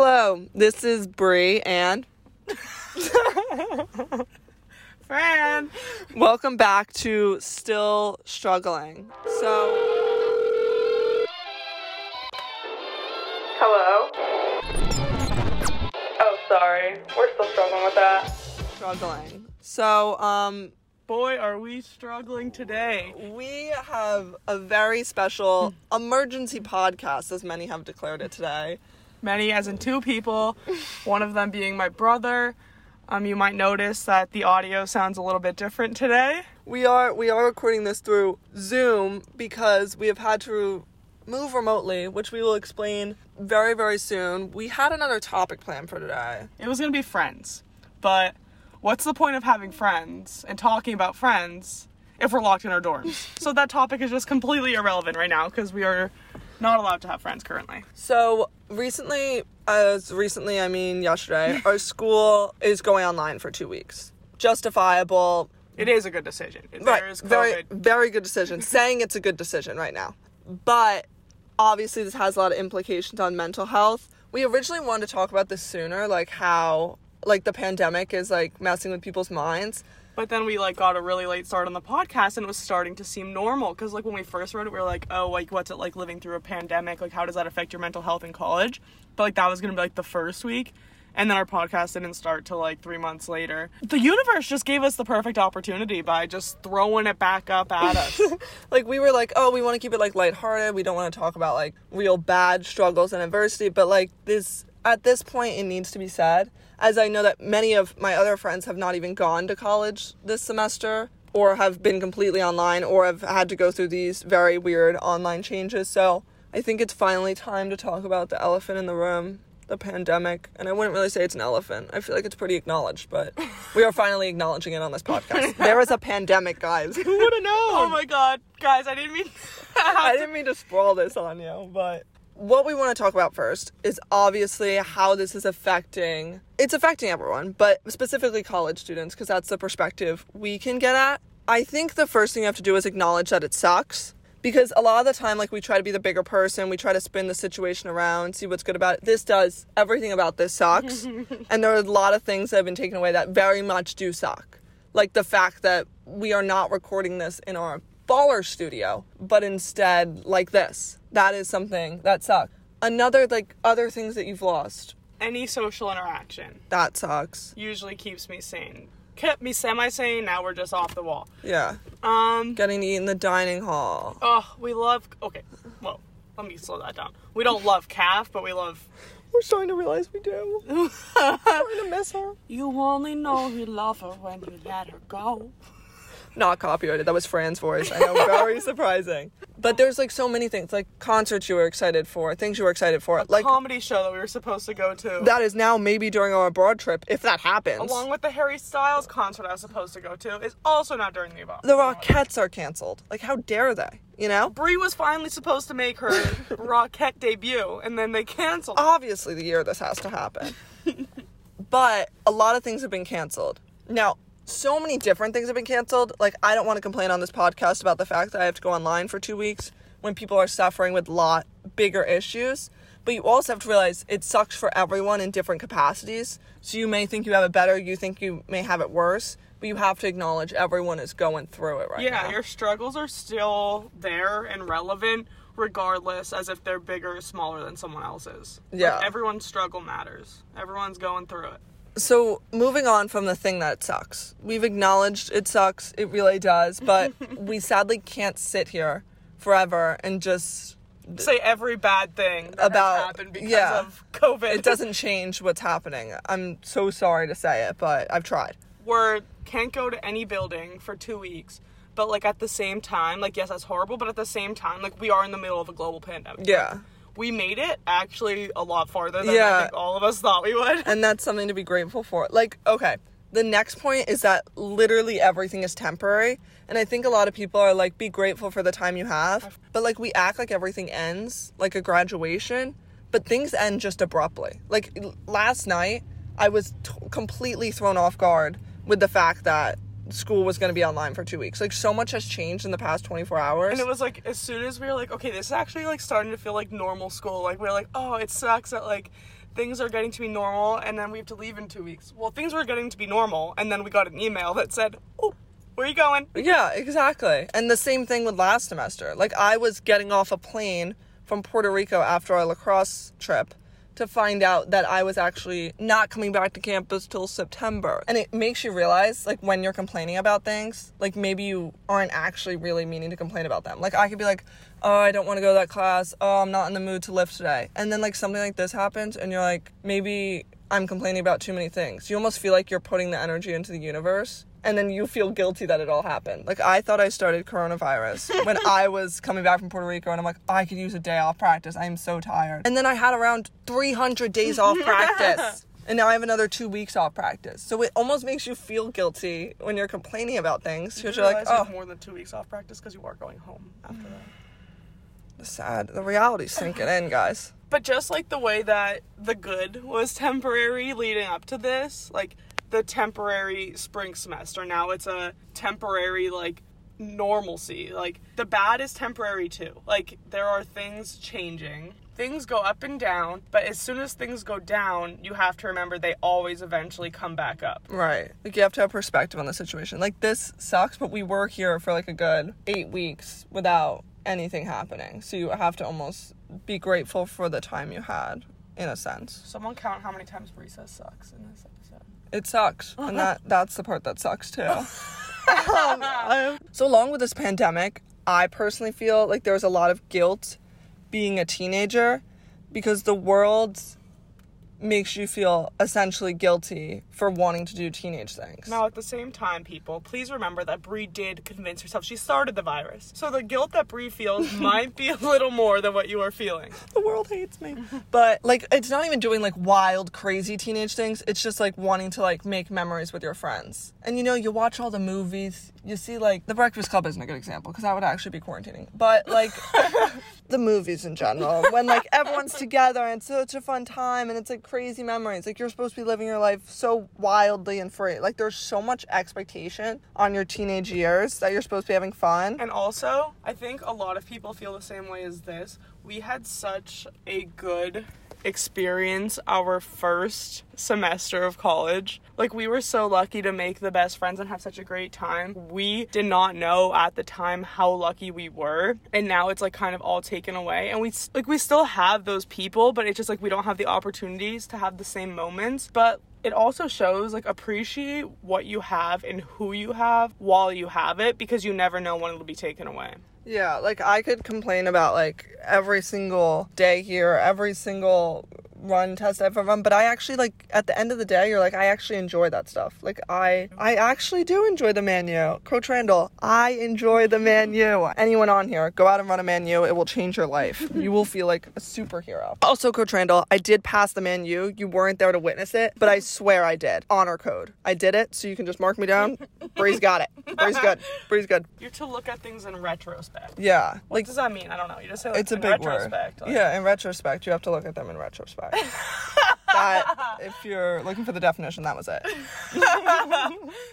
Hello, this is Bree and Fran. welcome back to Still Struggling. So Hello. Oh, sorry. We're still struggling with that. Struggling. So, um Boy, are we struggling today. we have a very special emergency podcast as many have declared it today. Many, as in two people, one of them being my brother. Um, you might notice that the audio sounds a little bit different today. We are we are recording this through Zoom because we have had to move remotely, which we will explain very very soon. We had another topic planned for today. It was gonna be friends, but what's the point of having friends and talking about friends if we're locked in our dorms? so that topic is just completely irrelevant right now because we are not allowed to have friends currently. So recently, as recently I mean yesterday, our school is going online for two weeks. Justifiable, It is a good decision. right? There is COVID. Very very good decision. Saying it's a good decision right now, but obviously this has a lot of implications on mental health. We originally wanted to talk about this sooner, like how like the pandemic is like messing with people's minds. But then we like got a really late start on the podcast and it was starting to seem normal because like when we first wrote it we were like oh like what's it like living through a pandemic? Like how does that affect your mental health in college? But like that was gonna be like the first week. And then our podcast didn't start till like three months later. The universe just gave us the perfect opportunity by just throwing it back up at us. Like we were like, oh, we want to keep it like lighthearted. We don't want to talk about like real bad struggles and adversity, but like this at this point it needs to be said as I know that many of my other friends have not even gone to college this semester or have been completely online or have had to go through these very weird online changes. So, I think it's finally time to talk about the elephant in the room, the pandemic. And I wouldn't really say it's an elephant. I feel like it's pretty acknowledged, but we are finally acknowledging it on this podcast. there is a pandemic, guys. Who would have known? oh my god guys I didn't mean I didn't mean to sprawl this on you, but what we want to talk about first is obviously how this is affecting it's affecting everyone, but specifically college students because that's the perspective we can get at. I think the first thing you have to do is acknowledge that it sucks because a lot of the time like we try to be the bigger person, we try to spin the situation around, see what's good about it. This does everything about this sucks. and there are a lot of things that have been taken away that very much do suck. Like the fact that we are not recording this in our baller studio, but instead like this. That is something that sucks. Another like other things that you've lost. any social interaction That sucks. usually keeps me sane kept me semi-sane now we're just off the wall Yeah. um Getting to eat in the dining hall. Oh, we love. Okay, well, let me slow that down. We don't love caf, but we love. We're starting to realize we do. We're starting to miss her. You only know you love her when you let her go. Not copyrighted. That was Fran's voice. I know, very surprising. But there's like so many things, like concerts you were excited for, things you were excited for. Like Comedy show that we were supposed to go to. that is now maybe during our abroad trip, if that happens. Along with the Harry Styles concert I was supposed to go to, is also not during the above. the Rockettes are canceled. Like how dare they? You know? Brie was finally supposed to make her Rockette debut, and then they canceled. obviously the year this has to happen. but a lot of things have been canceled. Now, so many different things have been canceled. Like, I don't want to complain on this podcast about the fact that I have to go online for two weeks when people are suffering with lot bigger issues. But you also have to realize it sucks for everyone in different capacities. So you may think you have it better, you think you may have it worse, but you have to acknowledge everyone is going through it right yeah, now. your struggles are still there and relevant, regardless, as if they're bigger or smaller than someone else's. Like, Yeah. everyone's struggle matters. Everyone's going through it. So, moving on from the thing that sucks, we've acknowledged it sucks, it really does, but we sadly can't sit here forever and just. Say every bad thing that About- because yeah. of COVID. It doesn't change what's happening. I'm so sorry to say it, but I've tried. We're can't go to any building for two weeks. But like at the same time, like yes, that's horrible. But at the same time, like we are in the middle of a global pandemic. Yeah. We made it actually a lot farther than Yeah. I think all of us thought we would. And that's something to be grateful for. Like, okay, the next point is that literally everything is temporary. And I think a lot of people are like, be grateful for the time you have. But like, we act like everything ends, like a graduation, but things end just abruptly. Like, last night, I was t- completely thrown off guard with the fact that school was going to be online for two weeks. Like, so much has changed in the past 24 hours. And it was like as soon as we were like, okay, this is actually like starting to feel like normal school. Like we are like, oh, it sucks that like things are getting to be normal and then we have to leave in two weeks. Well, things were getting to be normal and then we got an email that said, oh, where are you going? Yeah, exactly. And the same thing with last semester. Like I was getting off a plane from Puerto Rico after our lacrosse trip to find out that I was actually not coming back to campus till September. And it makes you realize, like, when you're complaining about things, like, maybe you aren't actually really meaning to complain about them. Like, I could be like, oh, I don't want to go to that class. Oh, I'm not in the mood to lift today. And then, like, something like this happens, and you're like, maybe I'm complaining about too many things. You almost feel like you're putting the energy into the universe and then you feel guilty that it all happened. Like I thought I started coronavirus when I was coming back from Puerto Rico and I'm like, I could use a day off practice. I am so tired. And then I had around 300 days off practice. And now I have another two weeks off practice. So it almost makes you feel guilty when you're complaining about things because You you're like, oh, have more than two weeks off practice because you are going home after that. sad. The reality's sinking in, guys. But just like the way that the good was temporary leading up to this, like the temporary spring semester, now it's a temporary like normalcy. Like the bad is temporary too. Like there are things changing. Things go up and down, but as soon as things go down, you have to remember they always eventually come back up. Right. Like you have to have perspective on the situation. Like this sucks, but we were here for like a good eight weeks without anything happening. So you have to almost be grateful for the time you had, in a sense. Someone count how many times recess sucks in this episode. It sucks, and that that's the part that sucks too. Um, so along with this pandemic, I personally feel like there was a lot of guilt being a teenager because the world makes you feel essentially guilty for wanting to do teenage things. Now, at the same time, people, please remember that Brie did convince herself she started the virus. So the guilt that Brie feels might be a little more than what you are feeling. the world hates me. But like it's not even doing like wild crazy teenage things. It's just like wanting to like make memories with your friends. And you know, you watch all the movies, you see like The Breakfast Club isn't a good example because that would actually be quarantining. But like the movies in general, when like everyone's together and it's such a fun time and it's like crazy memories. Like you're supposed to be living your life so wildly and free. Like there's so much expectation on your teenage years that you're supposed to be having fun. And also, I think a lot of people feel the same way as this. We had such a good experience our first semester of college. Like, we were so lucky to make the best friends and have such a great time. We did not know at the time how lucky we were. And now it's like kind of all taken away. And we, like, we still have those people, but it's just like we don't have the opportunities to have the same moments. But it also shows like appreciate what you have and who you have while you have it because you never know when it'll be taken away. Yeah, like I could complain about like every single day here, every single run test I've ever run, but I actually like at the end of the day, you're like I actually enjoy that stuff. Like I, I actually do enjoy the Man U. Coach Randall, I enjoy the Man U. Anyone on here, go out and run a Man U. It will change your life. you will feel like a superhero. Also, Coach Randall, I did pass the Man U. You weren't there to witness it, but I swear I did. Honor code. I did it, so you can just mark me down. Bree's got it. Bree's good. Bree's good. You're to look at things in retrospect. Yeah, like What like does that mean? I don't know. You just say like, it's a in big word. retrospect. like- Yeah, in retrospect, you have to look at them in retrospect. that, if you're looking for the definition, that was it.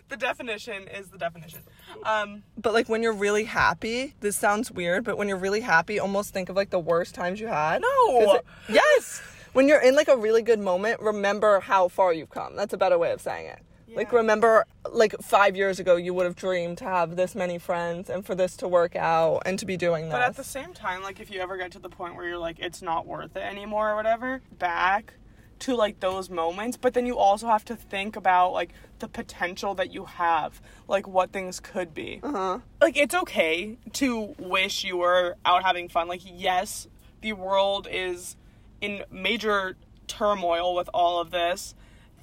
the definition is the definition. Um, But like when you're really happy, this sounds weird, but when you're really happy, almost think of like the worst times you had. No. it- yes. When you're in like a really good moment, remember how far you've come. That's a better way of saying it. Like remember like 5 years ago you would have dreamed to have this many friends and for this to work out and to be doing this. but at the same time, like if you ever get to the point where you're like, it's not worth it anymore or whatever, back to like those moments. But then you also have to think about like the potential that you have, like what things could be. uh-huh. like it's okay to wish you were out having fun. Like yes, the world is in major turmoil with all of this.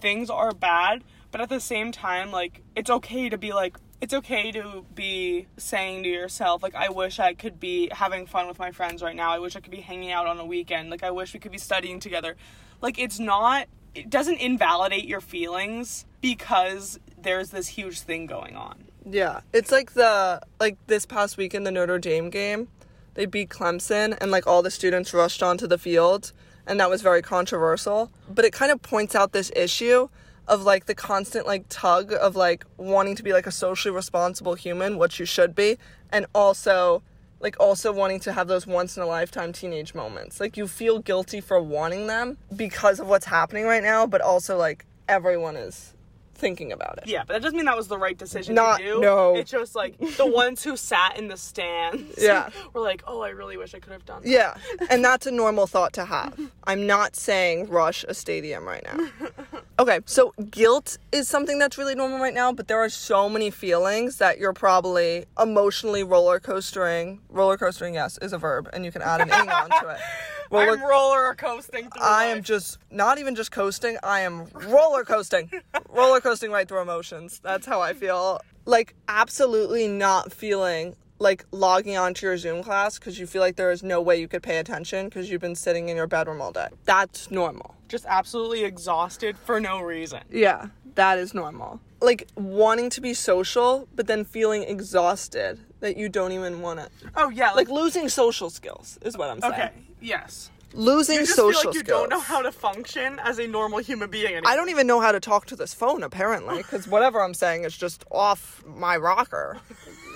Things are bad, but at the same time like it's okay to be like it's okay to be saying to yourself like I wish I could be having fun with my friends right now. I wish I could be hanging out on a weekend. Like I wish we could be studying together. Like it's not it doesn't invalidate your feelings because there's this huge thing going on. Yeah, it's like the like this past weekend the Notre Dame game, they beat Clemson and like all the students rushed onto the field and that was very controversial. But it kind of points out this issue of like the constant like tug of like wanting to be like a socially responsible human, which you should be, and also like also wanting to have those once in a lifetime teenage moments. Like you feel guilty for wanting them because of what's happening right now, but also like everyone is thinking about it. Yeah, but that doesn't mean that was the right decision Not- to do. no. It's just like the ones who sat in the stands. Yeah. were like, oh, I really wish I could have done that. Yeah, and that's a normal thought to have. I'm not saying rush a stadium right now. Okay, so guilt is something that's really normal right now, but there are so many feelings that you're probably emotionally roller coastering. Roller coastering, yes, is a verb, and you can add an ing onto it. Roller- I'm roller coasting through I am just not even just coasting, I am roller coasting. roller coasting right through emotions. That's how I feel. Like absolutely not feeling like logging onto your Zoom class because you feel like there is no way you could pay attention because you've been sitting in your bedroom all day. That's normal. just absolutely exhausted for no reason. Yeah, that is normal. Like wanting to be social, but then feeling exhausted that you don't even want to. Oh yeah, Like losing social skills is what I'm saying. okay, yes. Losing You just social feel like you skills. don't know how to function as a normal human being anymore. I don't even know how to talk to this phone apparently because whatever I'm saying is just off my rocker.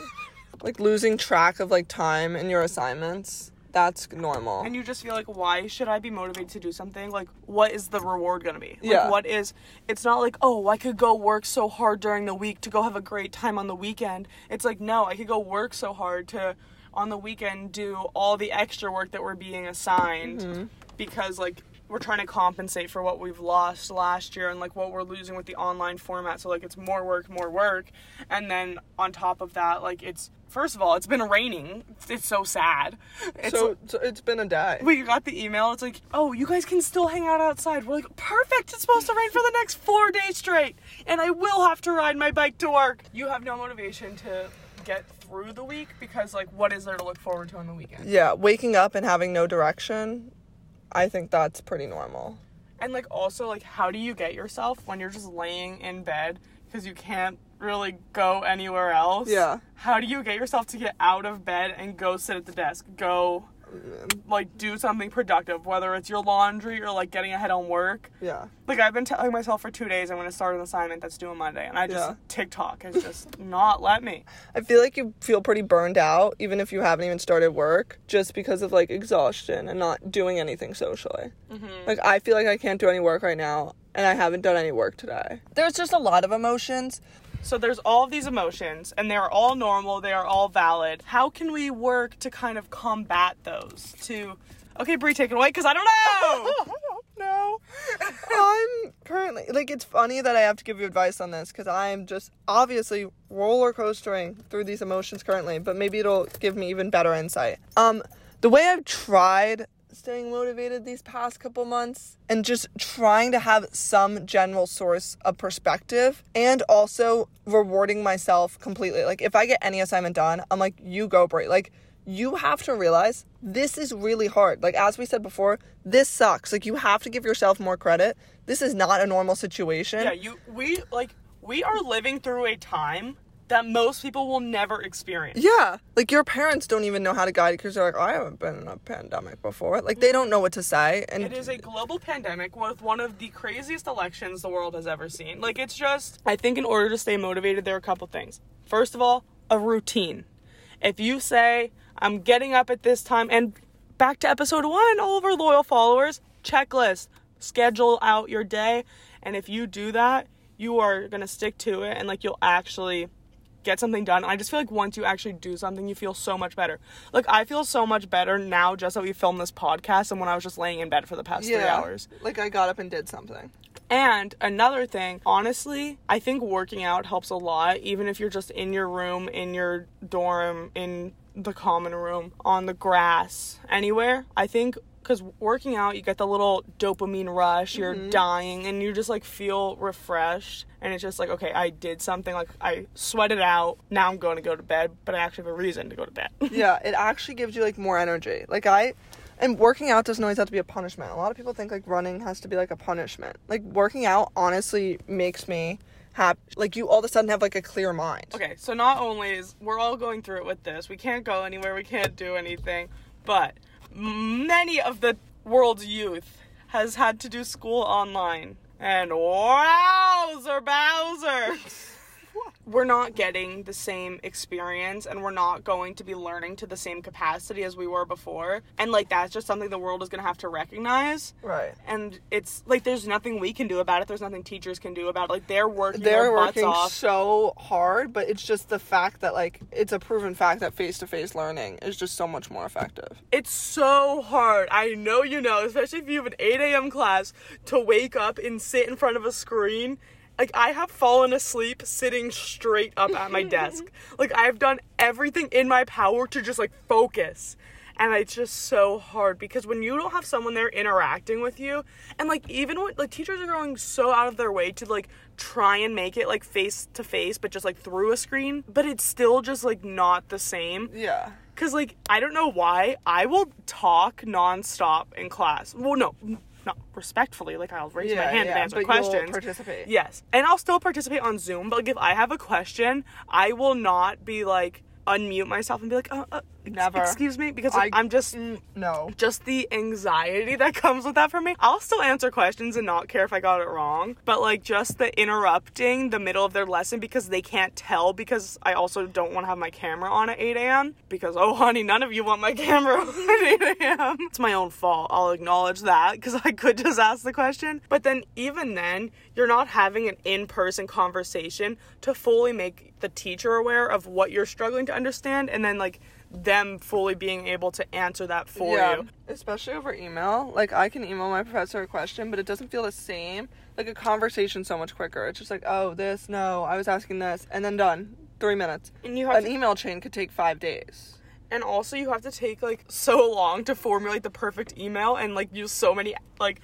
like losing track of like time in your assignments. That's normal. and you just feel like why should i be motivated to do something like what is the reward gonna be like Yeah. what is it's not like oh i could go work so hard during the week to go have a great time on the weekend it's like no i could go work so hard to on the weekend do all the extra work that we're being assigned Mm-hmm. because like we're trying to compensate for what we've lost last year and like what we're losing with the online format so like it's more work more work and then on top of that like it's first of all it's been raining it's so sad it's so, so it's been a day. we got the email. It's like, oh, you guys can still hang out outside. We're like, perfect. It's supposed to rain for the next four days straight, and I will have to ride my bike to work. You have no motivation to get through the week because, like, what is there to look forward to on the weekend? yeah, waking up and having no direction, I think that's pretty normal. And like, also, like, how do you get yourself when you're just laying in bed because you can't really go anywhere else? Yeah. How do you get yourself to get out of bed and go sit at the desk? Go like do something productive, whether it's your laundry or like getting ahead on work. Yeah. Like I've been telling myself for two days I'm gonna start an assignment that's due on Monday, and I just Yeah. TikTok has just not let me. I feel like you feel pretty burned out even if you haven't even started work just because of like exhaustion and not doing anything socially. Mm-hmm. Like I feel like I can't do any work right now and I haven't done any work today. There's just a lot of emotions. So there's all of these emotions, and they are all normal. They are all valid. How can we work to kind of combat those? To okay, Brie, take it away because I don't know. Know. I'm currently like it's funny that I have to give you advice on this because I am just obviously roller coastering through these emotions currently, but maybe it'll give me even better insight. Um, the way I've tried staying motivated these past couple months and just trying to have some general source of perspective and also rewarding myself completely. Like if I get any assignment done, I'm like, you go, Brie. Like you have to realize this is really hard. Like as we said before, this sucks. Like you have to give yourself more credit. This is not a normal situation. yeah, you we like we are living through a time that most people will never experience. Yeah. Like your parents don't even know how to guide because they're like, oh, I haven't been in a pandemic before. Like they don't know what to say. And It is a global pandemic with one of the craziest elections the world has ever seen. Like, it's just, I think in order to stay motivated, there are a couple things. First of all, a routine. If you say, I'm getting up at this time, and back to episode one, all of our loyal followers, checklist, schedule out your day. And if you do that, you are going to stick to it and like you'll actually get something done. I just feel like once you actually do something, you feel so much better. Like I feel so much better now just that we filmed this podcast and when I was just laying in bed for the past three hours. Like I got up and did something. And another thing, honestly, I think working out helps a lot, even if you're just in your room, in your dorm, in the common room, on the grass, anywhere. I think because working out, you get the little dopamine rush, you're mm-hmm. dying, and you just like feel refreshed. And it's just like, okay, I did something, like I sweated out, now I'm going to go to bed, but I actually have a reason to go to bed. yeah, it actually gives you like more energy. Like I and working out doesn't always have to be a punishment. A lot of people think like running has to be like a punishment. Like working out honestly makes me happy. Like you all of a sudden have like a clear mind. Okay, so not only is we're all going through it with this, we can't go anywhere, we can't do anything, but many of the world's youth has had to do school online. And wowzer Bowser! we're not getting the same experience and we're not going to be learning to the same capacity as we were before. And like that's just something the world is going to have to recognize. Right. And it's like there's nothing we can do about it. There's nothing teachers can do about it. Like they're working They're their butts working off. so hard, but it's just the fact that like it's a proven fact that face to face learning is just so much more effective. It's so hard. I know you know, especially if you have an 8 a.m. class to wake up and sit in front of a screen. Like, I have fallen asleep sitting straight up at my desk. Like, I've done everything in my power to just like focus. And it's just so hard because when you don't have someone there interacting with you, and like, even when like teachers are going so out of their way to like try and make it like face to face, but just like through a screen, but it's still just like not the same. Yeah. Cause like I don't know why I will talk nonstop in class. Well, no, not respectfully. Like I'll raise my hand yeah, and answer questions. participate. Yes, and I'll still participate on Zoom. But like if I have a question, I will not be like unmute myself and be like, uh, uh, Never. excuse me, because I- I'm just No. just the anxiety that comes with that for me. I'll still answer questions and not care if I got it wrong, but like just the interrupting the middle of their lesson because they can't tell because I also don't want to have my camera on at 8 a.m. because oh honey, none of you want my camera at 8 a.m. It's my own fault. I'll acknowledge that because I could just ask the question. But then even then, you're not having an in-person conversation to fully make the teacher aware of what you're struggling to understand and then like them fully being able to answer that for yeah. you. Especially over email. Like I can email my professor a question, but it doesn't feel the same. Like a conversation so much quicker. It's just like, oh, this, no, I was asking this, and then done. Three minutes. And you have An to, email chain could take five days. and also you have to take like so long to formulate the perfect email and like use so many like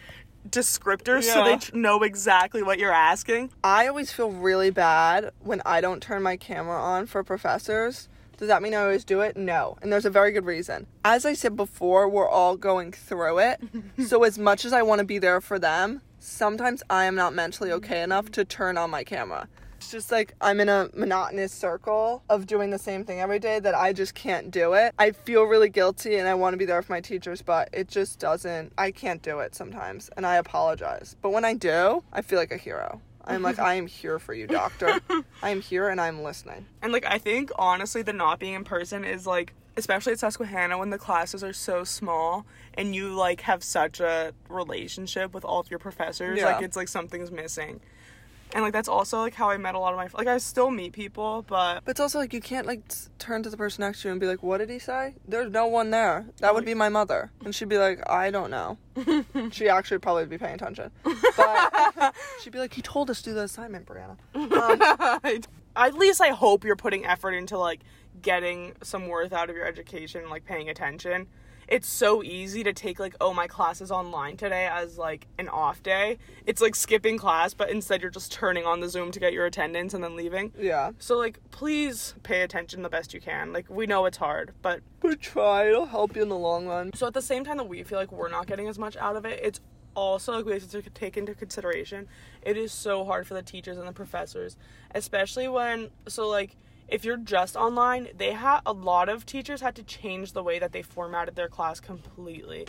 descriptors so they tr- know exactly what you're asking. I always feel really bad when I don't turn my camera on for professors. Does that mean I always do it? No. And there's a very good reason. As I said before, we're all going through it. so, as much as I want to be there for them, sometimes I am not mentally okay mm-hmm. enough to turn on my camera. It's just like I'm in a monotonous circle of doing the same thing every day that I just can't do it. I feel really guilty and I want to be there for my teachers, but it just doesn't, I can't do it sometimes. And I apologize. But when I do, I feel like a hero. I'm like, I am here for you, doctor. I am here and I'm listening. And like I think honestly the not being in person is like especially at Susquehanna when the classes are so small and you like have such a relationship with all of your professors Yeah. like it's like something's missing. And like that's also like how I met a lot of my like I still meet people but But it's also like you can't like turn to the person next to you and be like, "What did he say?" There's no one there. That would be my mother, and she'd be like, "I don't know." she actually would probably be paying attention, but she'd be like, "He told us to do the assignment, Brianna." Um, at least I hope you're putting effort into like getting some worth out of your education, like paying attention. It's so easy to take like, oh, my class is online today as like an off day. It's like skipping class, but instead you're just turning on the Zoom to get your attendance and then leaving. yeah, So like, please pay attention the best you can. Like we know it's hard, but but try. It'll help you in the long run. so at the same time that we feel like we're not getting as much out of it, it's also like we have to take into consideration it is so hard for the teachers and the professors, especially when so like if you're just online, they have a lot of teachers had to change the way that they formatted their class completely.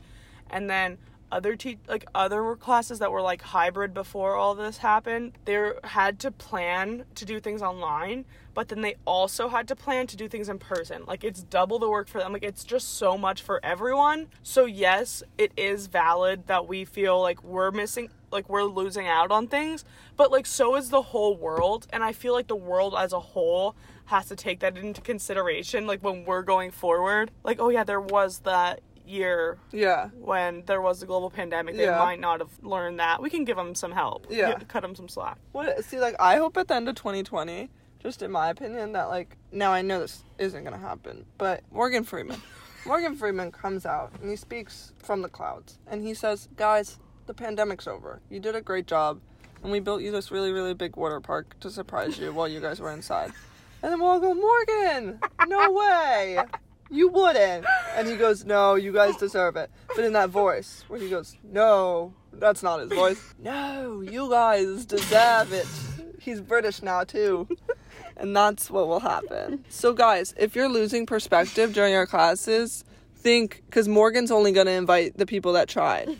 And then other te- like other classes that were like hybrid before all this happened, they had to plan to do things online, but then they also had to plan to do things in person. Like it's double the work for them. Like it's just so much for everyone. So yes, it is valid that we feel like we're missing like we're losing out on things, but like so is the whole world, and I feel like the world as a whole has to take that into consideration like when we're going forward. Like oh yeah, there was that year Yeah, when there was a global pandemic, they Yeah. might not have learned that. We can give them some help. Yeah. Cut them some slack. What? See, like I hope at the end of 2020, just in my opinion, that like now I know this isn't gonna happen, but Morgan Freeman, Morgan Freeman comes out and he speaks from the clouds and he says, "Guys, the pandemic's over. You did a great job, and we built you this really, really big water park to surprise you while you guys were inside." And then we'll all go, "Morgan, no way." You wouldn't. And he goes, No, you guys deserve it. But in that voice, where he goes, No, that's not his voice. No, you guys deserve it. He's British now, too. And that's what will happen. So, guys, if you're losing perspective during our classes, think, because Morgan's only going to invite the people that tried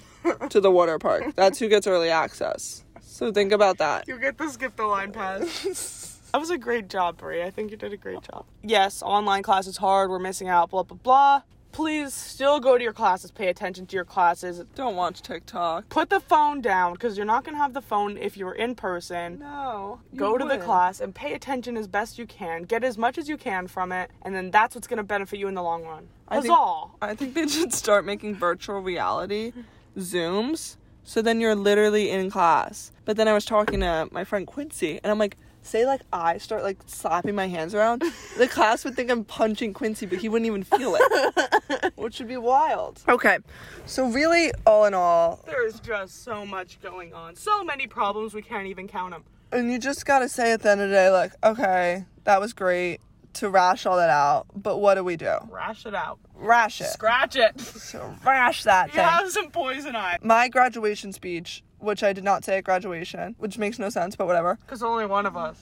to the water park. That's who gets early access. So, think about that. You get the skip the line pass. That was a great job, Brie. I think you did a great job. Yes, online class is hard. We're missing out. Blah blah blah. Please still go to your classes. Pay attention to your classes. Don't watch TikTok. Put the phone down because you're not gonna have the phone if you're in person. No. Go to the wouldn't. class and pay attention as best you can. Get as much as you can from it, and then that's what's gonna benefit you in the long run. I That's think- all. I think they should start making virtual reality Zooms. So then you're literally in class. But then I was talking to my friend Quincy, and I'm like, say like I start like slapping my hands around, the class would think I'm punching Quincy, but he wouldn't even feel it, which would be wild. Okay, so really, all in all, There is just so much going on. So many problems we can't even count them. and you just gotta say at the end of the day, like, okay, that was great to rash all that out, but what do we do? Rash it out. Rash it. Scratch it. So rash that You thing. have some poison eye. my graduation speech, which I did not say at graduation, which makes no sense, but whatever, Because only one of us.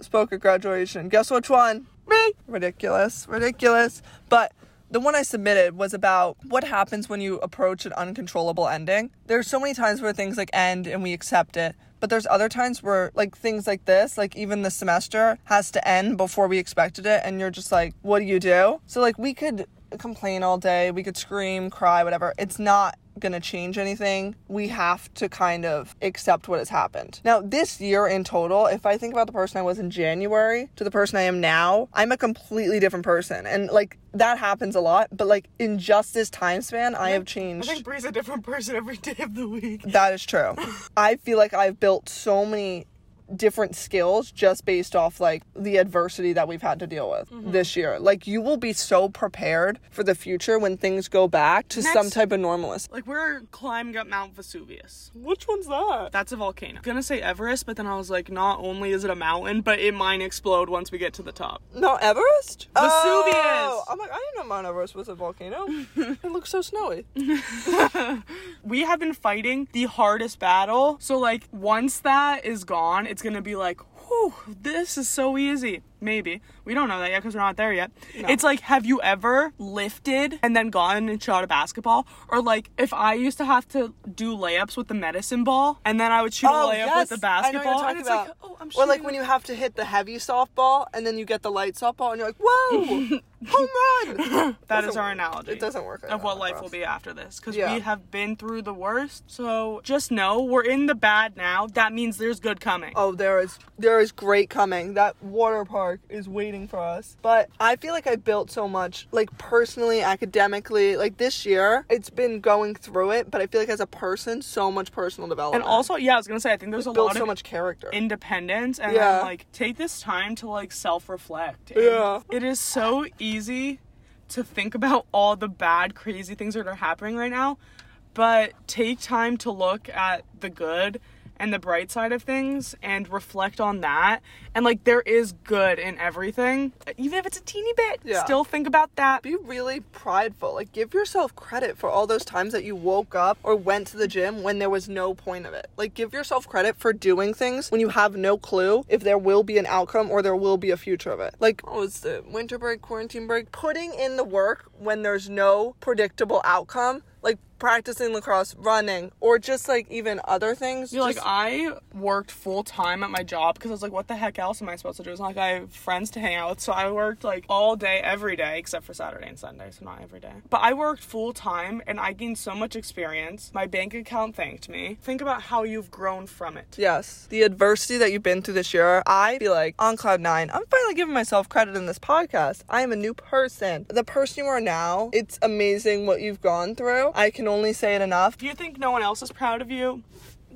spoke at graduation. Guess which one? Me. Ridiculous, ridiculous. But the one I submitted was about what happens when you approach an uncontrollable ending. There's so many times where things like end and we accept it. But there's other times where like things like this, like even the semester has to end before we expected it and you're just like, what do you do? So like we could complain all day, we could scream, cry, whatever. It's not going to change anything. We have to kind of accept what has happened. Now, this year in total, if I think about the person I was in January to the person I am now, I'm a completely different person. And like that happens a lot, but like in just this time span, I have changed. I think Bree's a different person every day of the week. That is true. I feel like I've built so many different skills just based off like the adversity that we've had to deal with Mm-hmm. this year. Like you will be so prepared for the future when things go back to some type of normalist. Like we're climbing up Mount Vesuvius. Which one's that? That's a volcano. I'm gonna say Everest, but then I was like, not only is it a mountain, but it might explode once we get to the top. Not Everest? Vesuvius! Oh, I'm like, I didn't know Mount Everest was a volcano. it looks so snowy. We have been fighting the hardest battle. So like once that is gone, it's gonna be like, whew, this is so easy. Maybe. We don't know that yet because we're not there yet. It's like, have you ever lifted and then gone and shot a basketball? Or like if I used to have to do layups with the medicine ball and then I would shoot a oh, layup with the I know what you're basketball. talking and it's about. like, oh, I'm or like when you have to hit the heavy softball and then you get the light softball and you're like, whoa, home run. That is our work. analogy. It doesn't work. of what life will be after this because Yeah. we have been through the worst so just know we're in the bad now that means there's good coming Oh, there is there is great coming. That water park is waiting for us. But I feel like I built so much, like personally, academically. Like this year, it's been going through it, but I feel like as a person, so much personal development. and also yeah i was gonna say i think there's a lot so of much character. independence and Yeah. then like take this time to like self-reflect Yeah. it is so easy to think about all the bad crazy things that are happening right now but take time to look at the good and the bright side of things and reflect on that and like there is good in everything even if it's a teeny bit Yeah. still think about that be really prideful. Like give yourself credit for all those times that you woke up or went to the gym when there was no point of it. Like give yourself credit for doing things when you have no clue if there will be an outcome or there will be a future of it. Like oh, it's the winter break, quarantine break. Putting in the work when there's no predictable outcome, like practicing lacrosse, running, or just like even other things. You're like I worked full time at my job because I was like, what the heck else am I supposed to do? It's not like I have friends to hang out with, so I worked like all day, every day, except for Saturday and Sunday, so not every day. But I worked full time and I gained so much experience. My bank account thanked me. Think about how you've grown from it. Yes. The adversity that you've been through this year, I feel like on cloud nine, I'm finally giving myself credit in this podcast. I am a new person. The person you are now, it's amazing what you've gone through. I can only say it enough. If you think no one else is proud of you,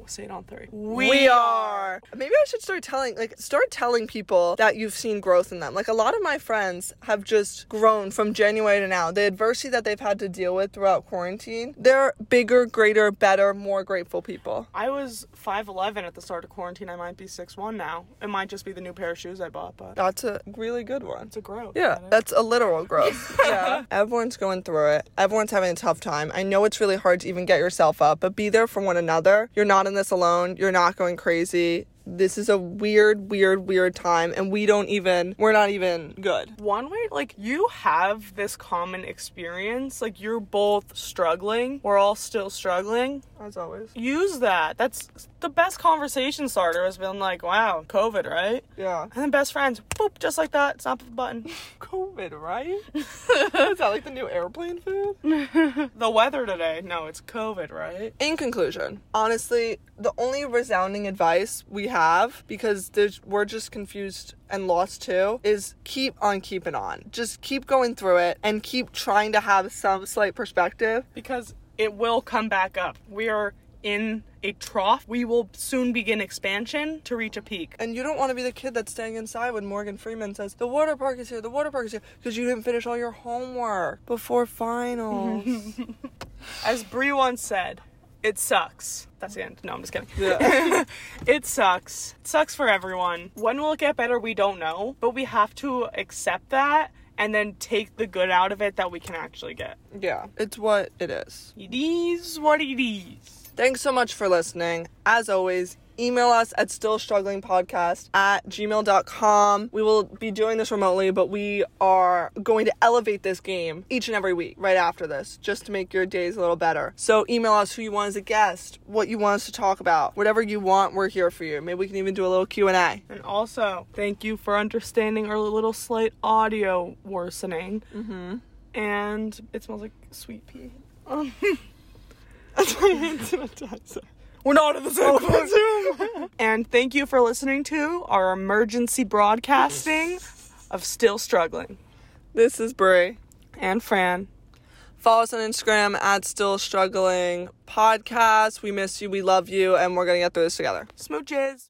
we'll say it on three. We are. Maybe I should start telling, like, start telling people that you've seen growth in them. Like, a lot of my friends have just grown from January to now. The adversity that they've had to deal with throughout quarantine, they're bigger, greater, better, more grateful people. I was 5'11 at the start of quarantine. I might be 6'1 now. It might just be the new pair of shoes I bought, but That's a really good one. it's a growth. Yeah, that's a literal growth. yeah. Everyone's going through it. Everyone's having a tough time. I know it's really hard to even get yourself up, but be there for one another. You're not in this alone. You're not going crazy. This is a weird, weird, weird time, and we don't even, we're not even good. One way, like, you have this common experience. Like, you're both struggling. We're all still struggling. As always. Use that. That's the best conversation starter has been like, wow, COVID, right? Yeah. And then best friends, boop, just like that, snap of a button. COVID, right? is that like the new airplane food? the weather today, no, it's COVID, right? In conclusion, honestly, the only resounding advice we have, because there's, we're just confused and lost too, is keep on keeping on. Just keep going through it and keep trying to have some slight perspective. Because it will come back up. We are in a trough. We will soon begin expansion to reach a peak. And you don't want to be the kid that's staying inside when Morgan Freeman says, The water park is here, the water park is here, because you didn't finish all your homework before finals. As Brie once said, it sucks. That's the end. No, I'm just kidding. Yeah. it sucks. It sucks for everyone. When will it get better? We don't know. But we have to accept that and then take the good out of it that we can actually get. yeah, it's what it is. It is what it is. Thanks so much for listening. As always, email us at stillstrugglingpodcast at gmail.com. We will be doing this remotely, but we are going to elevate this game each and every week right after this, just to make your days a little better. So email us who you want as a guest, what you want us to talk about, whatever you want, we're here for you. Maybe we can even do a little Q&A. And also, thank you for understanding our little slight audio worsening. Mm-hmm. And it smells like sweet pea. Um, We're not in the same oh, classroom. and thank you for listening to our emergency broadcasting of Still Struggling. This is Brie. And Fran. Follow us on Instagram at Still Struggling Podcast. We miss you, we love you, and we're gonna get through this together. Smooches.